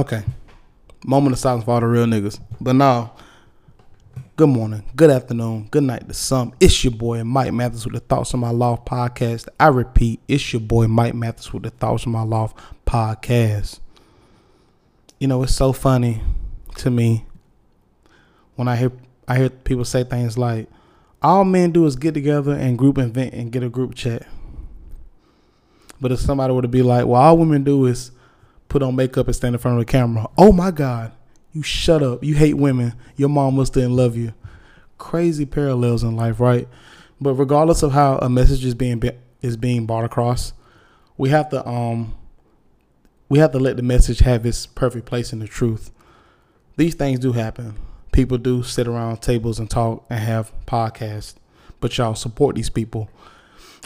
Okay. Moment of silence for all the real niggas. But now, good morning, good afternoon, good night to some. It's your boy Mike Mathis with the Thoughts on My Loft podcast. I repeat, it's your boy Mike Mathis with the Thoughts on My Loft podcast. You know, it's so funny to me when I hear I hear people say things like, all men do is get together and group invent and get a group chat. But if somebody were to be like, well, all women do is put on makeup and stand in front of the camera. Oh my God, you shut up. You hate women. Your mom must didn't love you. Crazy parallels in life, right? But regardless of how a message is being is being brought across, we have to um we have to let the message have its perfect place in the truth. These things do happen. People do sit around tables and talk and have podcasts, but y'all support these people.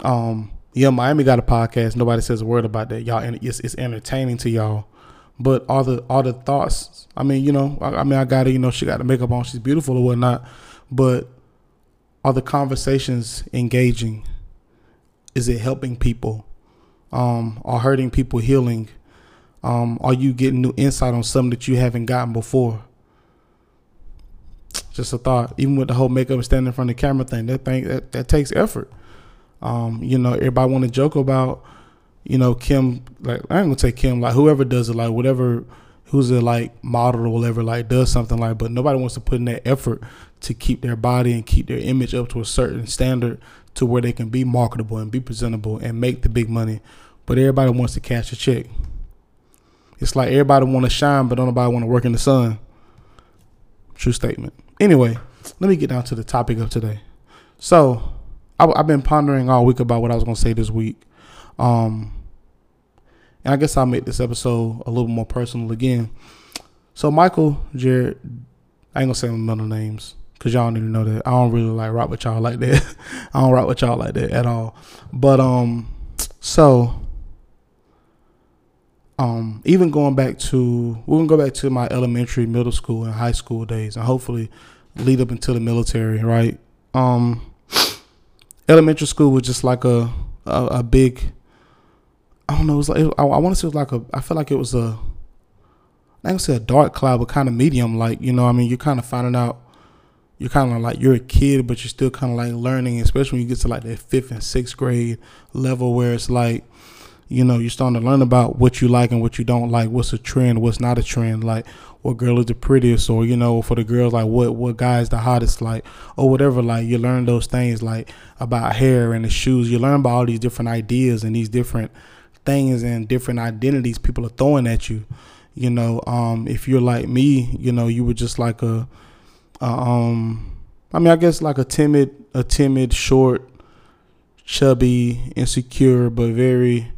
Um, yeah, Miami got a podcast. Nobody says a word about that. Y'all, it's, it's entertaining to y'all. But all the all the thoughts. I mean, you know, I, I mean, I got it. You know, she got the makeup on. She's beautiful or whatnot. But are the conversations engaging? Is it helping people? Um, are hurting people healing? Um, are you getting new insight on something that you haven't gotten before? Just a thought. Even with the whole makeup and standing in front of the camera thing, that thing that, that takes effort. Um, you know, everybody want to joke about, you know, Kim. Like I ain't gonna say Kim. Like whoever does it, like whatever, who's a like model or whatever, like does something like. But nobody wants to put in that effort to keep their body and keep their image up to a certain standard to where they can be marketable and be presentable and make the big money. But everybody wants to cash a check. It's like everybody want to shine, but don't nobody want to work in the sun. True statement. Anyway, let me get down to the topic of today. So I, have been pondering all week about what I was going to say this week. Um, and I guess I'll make this episode a little more personal again. So Michael, Jared, I ain't gonna say my middle names because y'all need to know that. I don't really like rock with y'all like that. I don't rock with y'all like that at all. But um, so um, even going back to we're gonna go back to my elementary, middle school, and high school days, and hopefully lead up into the military, right? Um, elementary school was just like a a, a big. I don't know. It was like I, I want to say it was like a. I feel like it was a. I ain't gonna say a dark cloud, but kind of medium. Like you know, I mean, you're kind of finding out. You're kind of like you're a kid, but you're still kind of like learning, especially when you get to like that fifth and sixth grade level, where it's like, you know, you're starting to learn about what you like and what you don't like, what's a trend, what's not a trend, like what girl is the prettiest or you know for the girls like what what guy is the hottest like or whatever like you learn those things like about hair and the shoes. You learn about all these different ideas and these different things and different identities people are throwing at you. You know um if you're like me you know you were just like a, a um i mean i guess like a timid a timid short chubby insecure but very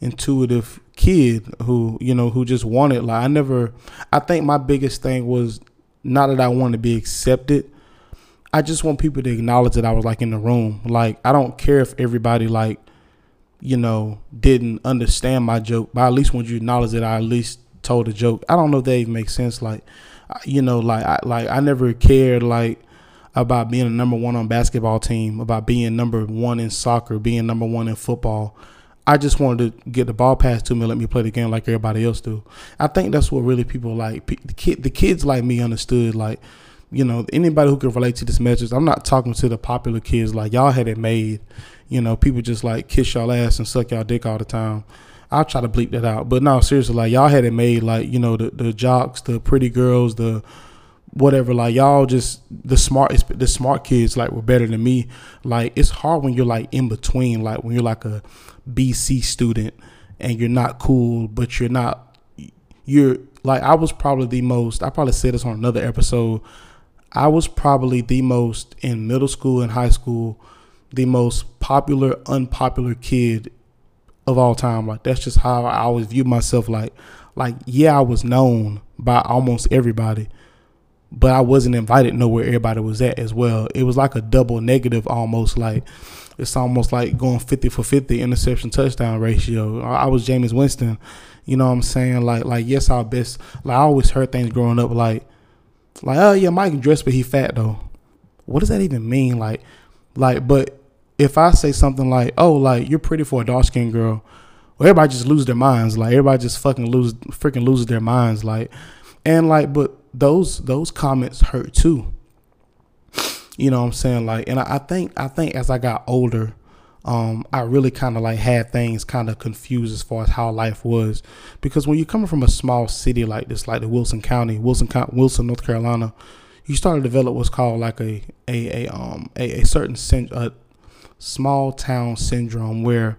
intuitive kid who you know who just wanted like I never I think my biggest thing was not that I wanted to be accepted. I just want people to acknowledge that I was like in the room. Like I don't care if everybody like you know didn't understand my joke, but at least when you acknowledge that I at least told a joke. I don't know if that even makes sense. Like you know like I like I never cared like about being a number one on basketball team, about being number one in soccer, being number one in football. I just wanted to get the ball passed to me, and let me play the game like everybody else do. I think that's what really people like. The kid, the kids like me understood. Like, you know, anybody who can relate to this message. I'm not talking to the popular kids. Like y'all had it made. You know, people just like kiss y'all ass and suck y'all dick all the time. I'll try to bleep that out. But no, seriously, like y'all had it made. Like you know, the the jocks, the pretty girls, the whatever like y'all just the smart the smart kids like were better than me. Like it's hard when you're like in between like when you're like a bc student and you're not cool but you're not you're like i was probably the most i probably said this on another episode i was probably the most in middle school and high school the most popular unpopular kid of all time. Like that's just how i always view myself. Like like yeah i was known by almost everybody but I wasn't invited nowhere everybody was at as well. It was like a double negative almost like it's almost like going 50 for 50 interception touchdown ratio. I was Jameis Winston, you know what I'm saying? Like like yes, our best like I always heard things growing up like like oh yeah, Mike dress but he fat though. What does that even mean? Like like but if I say something like, "Oh, like you're pretty for a dark skinned girl," Well, everybody just lose their minds. Like everybody just fucking lose, freaking loses their minds. Like, and like, but those those comments hurt too. You know what I'm saying? Like, and I, I think I think as I got older, um, I really kind of like had things kind of confused as far as how life was, because when you're coming from a small city like this, like the Wilson County, Wilson, Wilson, North Carolina, you start to develop what's called like a a a um a, a certain a small town syndrome where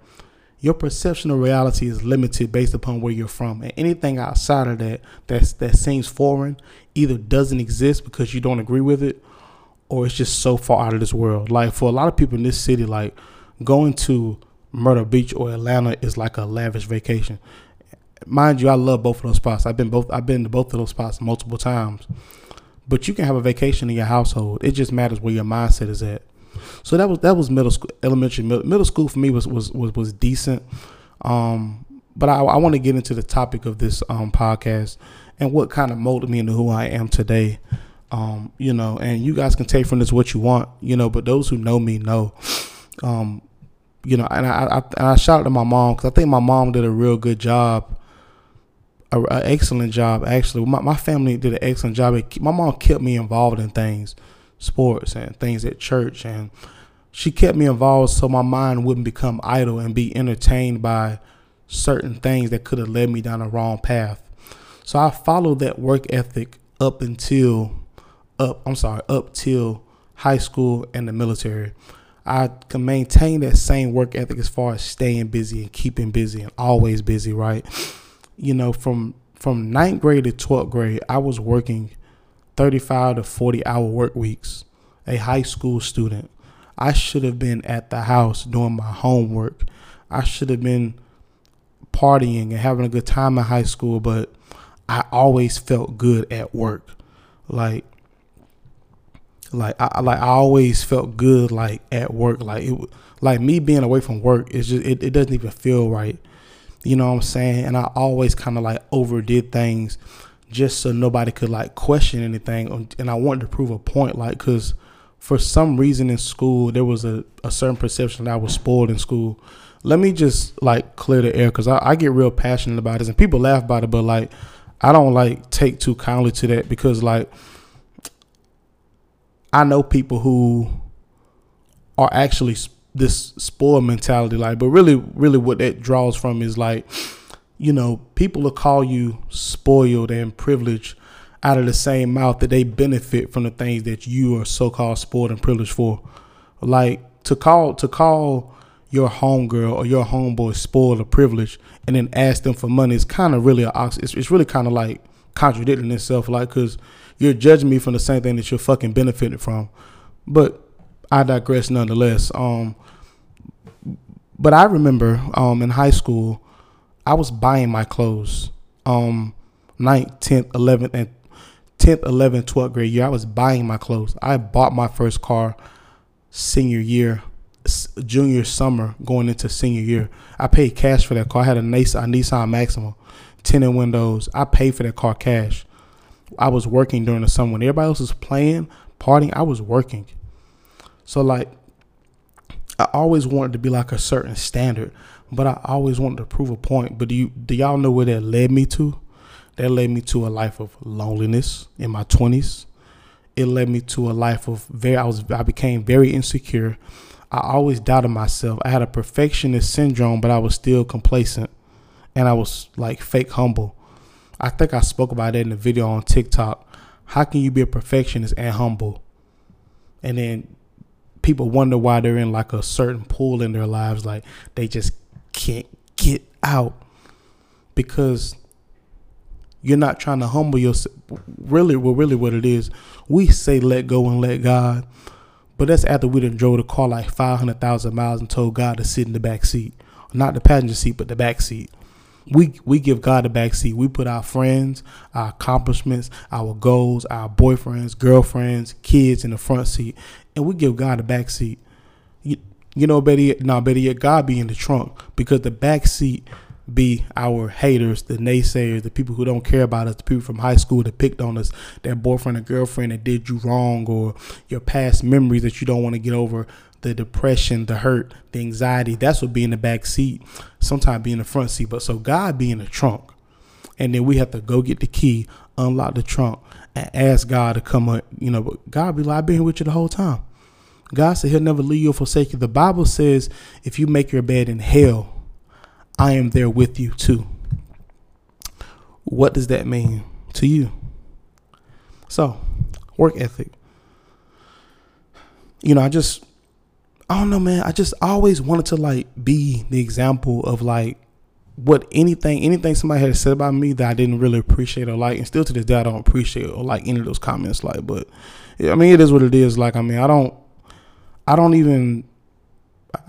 your perception of reality is limited based upon where you're from, and anything outside of that that's that seems foreign either doesn't exist because you don't agree with it, or it's just so far out of this world. Like for a lot of people in this city, like going to Myrtle Beach or Atlanta is like a lavish vacation. Mind you, I love both of those spots. I've been both. I've been to both of those spots multiple times. But you can have a vacation in your household. It just matters where your mindset is at. So that was that was middle school, elementary, middle, middle school for me was was was, was decent. Um, but I, I want to get into the topic of this um, podcast and what kind of molded me into who I am today. Um, you know, and you guys can take from this what you want, you know, but those who know me know. Um, you know, and I, I and I shout out to my mom because I think my mom did a real good job, an excellent job actually. My, my family did an excellent job. My mom kept me involved in things sports and things at church. And she kept me involved so my mind wouldn't become idle and be entertained by certain things that could have led me down the wrong path. So I followed that work ethic up until up I'm sorry, up till high school and the military. I can maintain that same work ethic as far as staying busy and keeping busy and always busy, right? You know, from from ninth grade to twelfth grade, I was working 35 to 40 hour work weeks, a high school student. I should have been at the house doing my homework. I should have been partying and having a good time in high school, but I always felt good at work. Like like I like I always felt good like at work. Like it like me being away from work is just it, it doesn't even feel right. You know what I'm saying? And I always kind of like overdid things just so nobody could like question anything. Um, and I wanted to prove a point, like, because for some reason in school, there was a, a certain perception that I was spoiled in school. Let me just like clear the air because I, I get real passionate about this and people laugh about it, but like, I don't like take too kindly to that because like, I know people who are actually this spoiled mentality, like, but really, really what that draws from is like, you know, people will call you spoiled and privileged out of the same mouth that they benefit from the things that you are so called spoiled and privileged for. Like to call to call your homegirl or your homeboy spoiled or privileged and then ask them for money is kind of really a it's, it's really kind of like contradicting itself like because you're judging me from the same thing that you're fucking benefiting from but i digress nonetheless um but i remember um in high school I was buying my clothes. Um, 9th, 10th, 11th, and 10th, 11th, 12th grade year. I was buying my clothes. I bought my first car senior year, junior summer, going into senior year. I paid cash for that car. I had a Nissan, a Nissan Maxima, tinted windows. I paid for that car cash. I was working during the summer when everybody else was playing, partying. I was working. So like, I always wanted to be like a certain standard but I always wanted to prove a point. But do you do y'all know where that led me to? That led me to a life of loneliness in my twenties. It led me to a life of very I was I became very insecure. I always doubted myself. I had a perfectionist syndrome, but I was still complacent and I was like fake humble. I think I spoke about that in the video on TikTok. How can you be a perfectionist and humble? And then people wonder why they're in like a certain pool in their lives, like they just can't get out because you're not trying to humble yourself. Really, well, really, what it is, we say let go and let God, but that's after we done drove the car like five hundred thousand miles and told God to sit in the back seat, not the passenger seat, but the back seat. We we give God the back seat. We put our friends, our accomplishments, our goals, our boyfriends, girlfriends, kids in the front seat, and we give God the back seat. You, know, better yet, no, better yet, God be in the trunk because the back seat be our haters, the naysayers, the people who don't care about us, the people from high school that picked on us, that boyfriend or girlfriend that did you wrong, or your past memories that you don't want to get over, the depression, the hurt, the anxiety. That's what be in the back seat. Sometimes be in the front seat. But so God be in the trunk. And then we have to go get the key, unlock the trunk, and ask God to come up. You know, but God be like, I've been with you the whole time. God said he'll never leave you or forsake you. The Bible says if you make your bed in hell, I am there with you too. What does that mean to you? So, work ethic. You know, I just, I don't know, man. I just always wanted to like be the example of like what anything, anything somebody had said about me that I didn't really appreciate or like, and still to this day I don't appreciate or like any of those comments. Like, but I mean, it is what it is. Like, I mean, I don't, I don't even.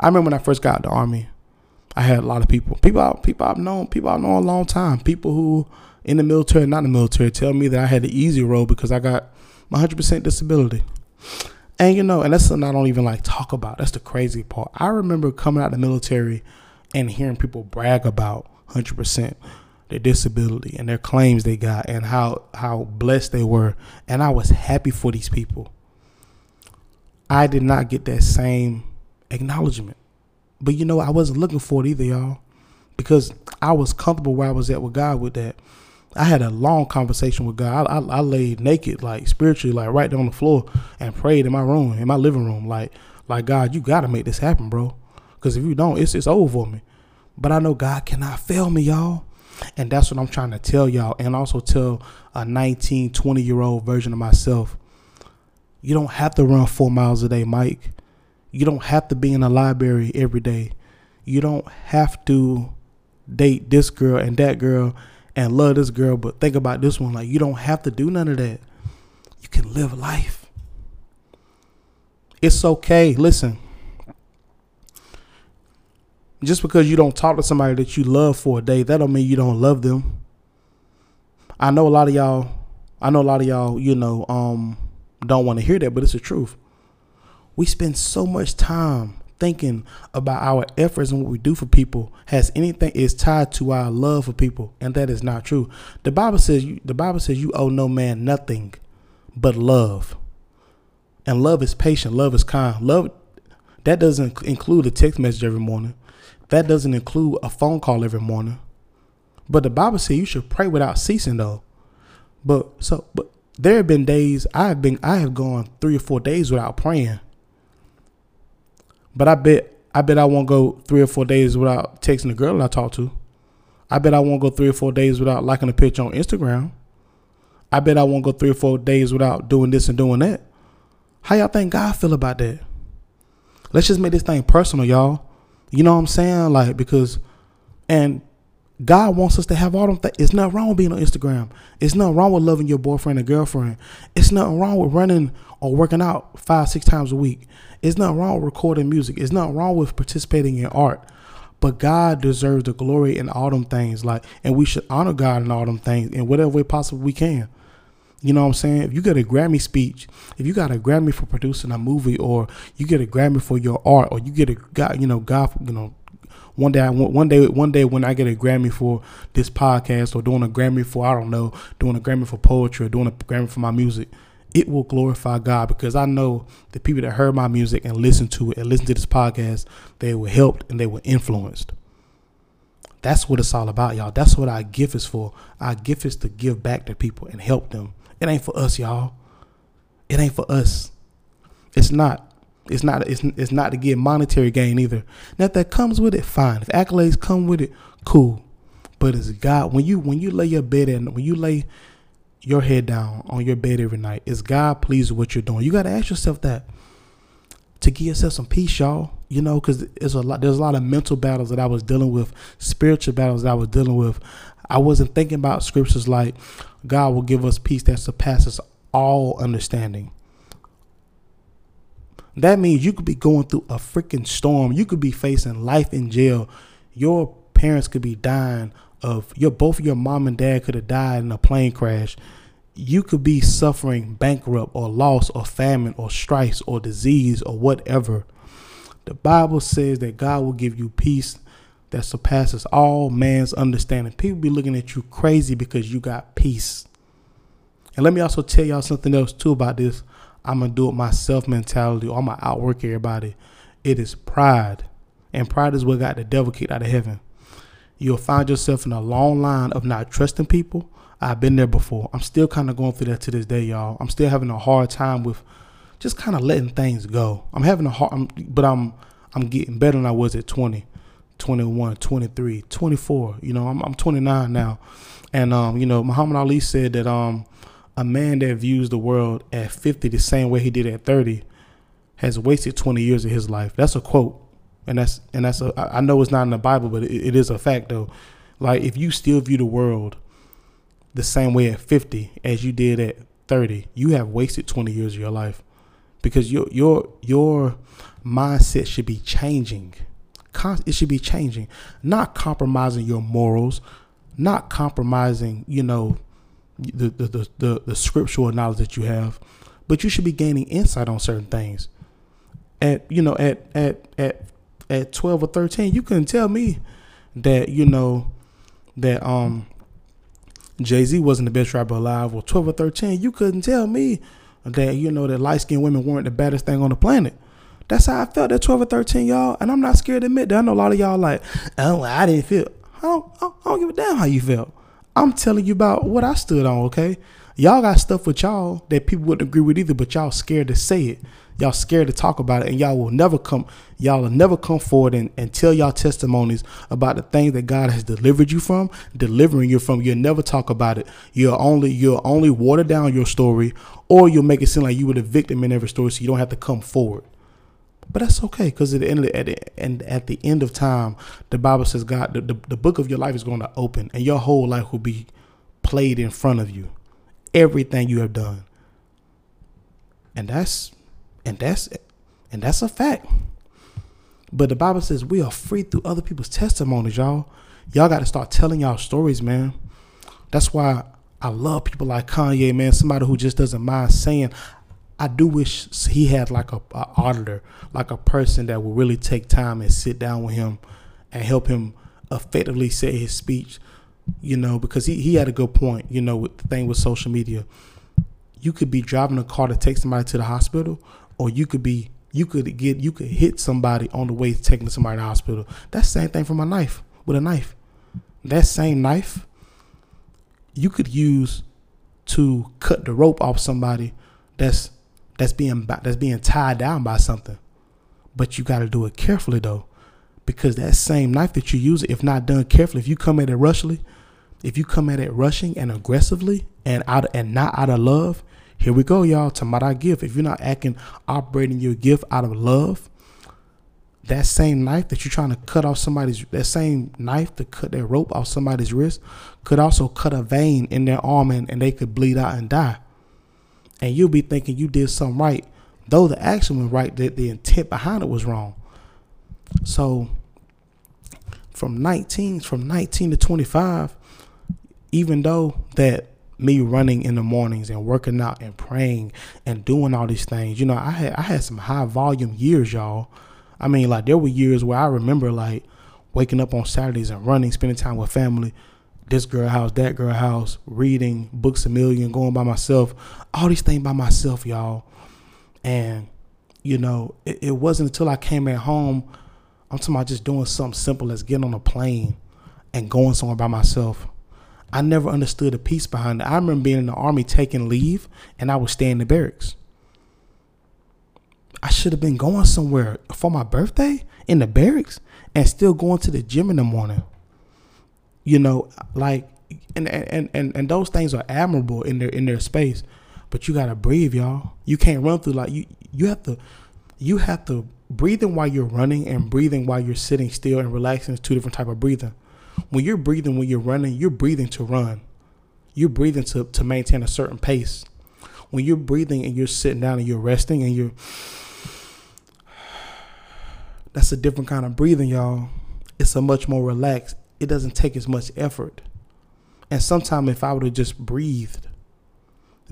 I remember when I first got the army. I had a lot of people, people, I, people I've known, people I've known a long time, people who in the military, not in the military, tell me that I had the easy road because I got my hundred percent disability. And you know, and that's something I don't even like talk about. That's the crazy part. I remember coming out of the military and hearing people brag about hundred percent their disability and their claims they got and how how blessed they were. And I was happy for these people. I did not get that same acknowledgement. But you know, I wasn't looking for it either, y'all, because I was comfortable where I was at with God with that. I had a long conversation with God. I, I, I laid naked, like spiritually, like right there on the floor, and prayed in my room, in my living room, like, like God, you got to make this happen, bro. Because if you don't, it's it's over for me. But I know God cannot fail me, y'all. And that's what I'm trying to tell y'all, and also tell a 19, 20 year old version of myself. You don't have to run four miles a day, Mike. You don't have to be in a library every day. You don't have to date this girl and that girl and love this girl, but think about this one. Like, you don't have to do none of that. You can live life. It's okay. Listen, just because you don't talk to somebody that you love for a day, that don't mean you don't love them. I know a lot of y'all, I know a lot of y'all, you know, um, don't want to hear that, but it's the truth. We spend so much time thinking about our efforts and what we do for people. Has anything is tied to our love for people and that is not true. The bible says you the bible says you owe no man nothing but love. And love is patient love is kind. Love that doesn't include a text message every morning. That doesn't include a phone call every morning. But the bible says you should pray without ceasing though. But so but there have been days i've been i have gone three or four days without praying but I bet I bet I won't go three or four days without texting the girl I talk to. I bet I won't go three or four days without liking a picture on Instagram. I bet I won't go three or four days without doing this and doing that. How y'all think God feel about that? Let's just make this thing personal, y'all. You know what I'm saying? Like because and God wants us to have all them things. It's nothing wrong with being on Instagram. It's nothing wrong with loving your boyfriend or girlfriend. It's nothing wrong with running or working out five, six times a week. It's nothing wrong with recording music. It's nothing wrong with participating in art. But God deserves the glory in all them things. Like, and we should honor God in all them things in whatever way possible we can. You know what I'm saying? If you get a Grammy speech, if you got a Grammy for producing a movie, or you get a Grammy for your art, or you get a God, you know, God, you know, one day, I, one day, one day when I get a Grammy for this podcast, or doing a Grammy for I don't know, doing a Grammy for poetry, or doing a Grammy for my music, it will glorify God because I know the people that heard my music and listened to it and listened to this podcast, they were helped and they were influenced. That's what it's all about, y'all. That's what our gift is for. Our gift is to give back to people and help them. It ain't for us, y'all. It ain't for us. It's not. It's not. It's, it's not to get monetary gain either. Now, if that comes with it, fine. If accolades come with it, cool. But it's God. When you when you lay your bed and when you lay your head down on your bed every night, is God pleased with what you're doing? You got to ask yourself that to give yourself some peace, y'all. You know, because there's a lot. There's a lot of mental battles that I was dealing with, spiritual battles that I was dealing with. I wasn't thinking about scriptures like God will give us peace that surpasses all understanding. That means you could be going through a freaking storm. You could be facing life in jail. Your parents could be dying of your both your mom and dad could have died in a plane crash you could be suffering bankrupt or loss or famine or strife or disease or whatever. The Bible says that God will give you peace that surpasses all man's understanding. People be looking at you crazy because you got peace. And let me also tell y'all something else too about this. I'm gonna do it myself mentality, or I'm gonna outwork everybody. It is pride. And pride is what got the devil kicked out of heaven. You'll find yourself in a long line of not trusting people. I've been there before. I'm still kind of going through that to this day, y'all. I'm still having a hard time with just kind of letting things go. I'm having a hard, I'm, but I'm I'm getting better than I was at 20, 21, 23, 24. You know, I'm, I'm 29 now, and um, you know, Muhammad Ali said that um, a man that views the world at 50 the same way he did at 30 has wasted 20 years of his life. That's a quote, and that's and that's a. I know it's not in the Bible, but it, it is a fact though. Like if you still view the world the same way at 50 as you did at 30, you have wasted 20 years of your life because your your your mindset should be changing. It should be changing, not compromising your morals, not compromising, you know, the the, the, the, the scriptural knowledge that you have, but you should be gaining insight on certain things. At you know, at at at at twelve or thirteen, you couldn't tell me that you know that um Jay Z wasn't the best rapper alive. Or twelve or thirteen, you couldn't tell me that you know that light skinned women weren't the baddest thing on the planet. That's how I felt at 12 or 13, y'all. And I'm not scared to admit that. I know a lot of y'all like, oh, I didn't feel. I don't, I don't give a damn how you felt. I'm telling you about what I stood on, okay? Y'all got stuff with y'all that people wouldn't agree with either, but y'all scared to say it. Y'all scared to talk about it, and y'all will never come. Y'all will never come forward and, and tell y'all testimonies about the things that God has delivered you from, delivering you from. You'll never talk about it. You'll only you'll only water down your story, or you'll make it seem like you were the victim in every story, so you don't have to come forward. But that's okay, because at the end of at the, and at the end of time, the Bible says God, the, the, the book of your life is going to open, and your whole life will be played in front of you. Everything you have done, and that's and that's and that's a fact. But the Bible says we are free through other people's testimonies, y'all. Y'all got to start telling y'all stories, man. That's why I love people like Kanye, man. Somebody who just doesn't mind saying. I do wish he had like a, a auditor, like a person that would really take time and sit down with him and help him effectively say his speech. You know, because he, he had a good point. You know, with the thing with social media, you could be driving a car to take somebody to the hospital, or you could be you could get you could hit somebody on the way to taking somebody to the hospital. That's the same thing from a knife with a knife. That same knife you could use to cut the rope off somebody that's that's being that's being tied down by something. But you got to do it carefully though, because that same knife that you use, if not done carefully, if you come at it rushly, if you come at it rushing and aggressively and out and not out of love, here we go, y'all. To my gift. If you're not acting, operating your gift out of love, that same knife that you're trying to cut off somebody's, that same knife to cut that rope off somebody's wrist, could also cut a vein in their arm and, and they could bleed out and die. And you'll be thinking you did something right, though the action was right, that the intent behind it was wrong. So from 19, from 19 to 25, even though that me running in the mornings and working out and praying and doing all these things. You know, I had I had some high volume years, y'all. I mean, like there were years where I remember like waking up on Saturdays and running, spending time with family, this girl house, that girl house, reading books a million, going by myself, all these things by myself, y'all. And you know, it, it wasn't until I came at home. I'm talking about just doing something simple as getting on a plane and going somewhere by myself I never understood the peace behind it. I remember being in the army taking leave and I would stay in the barracks. I should have been going somewhere for my birthday in the barracks and still going to the gym in the morning. You know, like and and and, and those things are admirable in their in their space, but you gotta breathe, y'all. You can't run through like you you have to you have to breathing while you're running and breathing while you're sitting still and relaxing is two different type of breathing. When you're breathing when you're running, you're breathing to run. You're breathing to, to maintain a certain pace. When you're breathing and you're sitting down and you're resting and you're that's a different kind of breathing, y'all. It's a much more relaxed. It doesn't take as much effort. And sometimes if I would have just breathed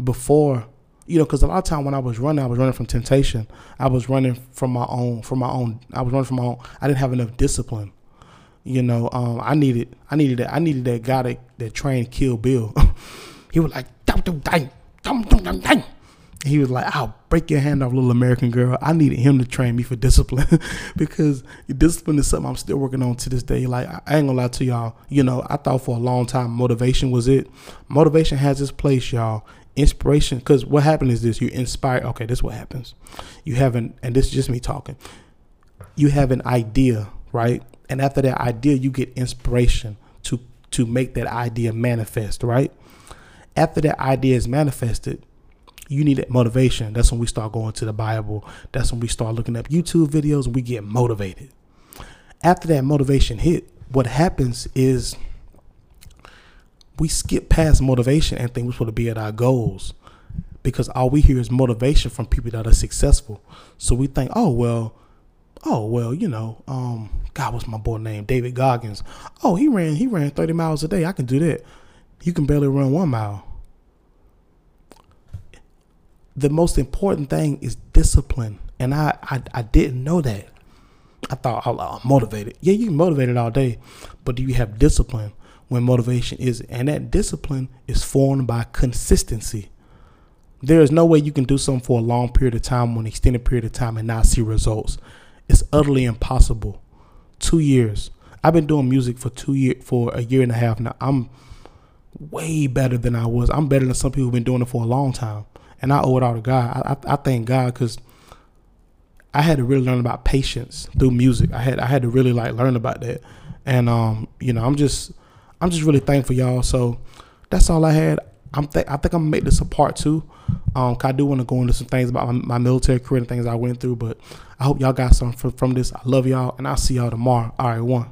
before, you know, because a lot of time when I was running, I was running from temptation. I was running from my own, from my own. I was running from my own. I didn't have enough discipline You know, um, I needed, I needed that, I needed that guy that, that trained Kill Bill. he was like, dum dum dang, dum dang. He was like, "I'll break your hand off, little American girl." I needed him to train me for discipline because discipline is something I'm still working on to this day. Like I ain't gonna lie to y'all. You know, I thought for a long time motivation was it. Motivation has its place, y'all. Inspiration, because what happened is this: you inspire. Okay, this is what happens. You have an, and this is just me talking. You have an idea, right? And after that idea, you get inspiration to to make that idea manifest, right? After that idea is manifested, you need that motivation. That's when we start going to the Bible. That's when we start looking up YouTube videos and we get motivated. After that motivation hit, what happens is we skip past motivation and think we're supposed to be at our goals because all we hear is motivation from people that are successful. So we think, oh well, oh well, you know, um, God, what's my boy name? David Goggins. Oh, he ran he ran 30 miles a day. I can do that. You can barely run one mile. The most important thing is discipline. And I, I, I didn't know that. I thought oh, I'm motivated. Yeah, you can motivated all day, but do you have discipline when motivation is? And that discipline is formed by consistency. There is no way you can do something for a long period of time, an extended period of time, and not see results. It's utterly impossible. Two years. I've been doing music for two year for a year and a half now. I'm way better than I was. I'm better than some people who've been doing it for a long time, and I owe it all to God. I, I, I thank God because I had to really learn about patience through music. I had I had to really like learn about that, and um, you know, I'm just I'm just really thankful y'all. So that's all I had. I'm th- I think I'm gonna make this a part two. Um, I do want to go into some things about my, my, military career and things I went through, but I hope y'all got something from, from this. I love y'all, and I'll see y'all tomorrow. All right, one.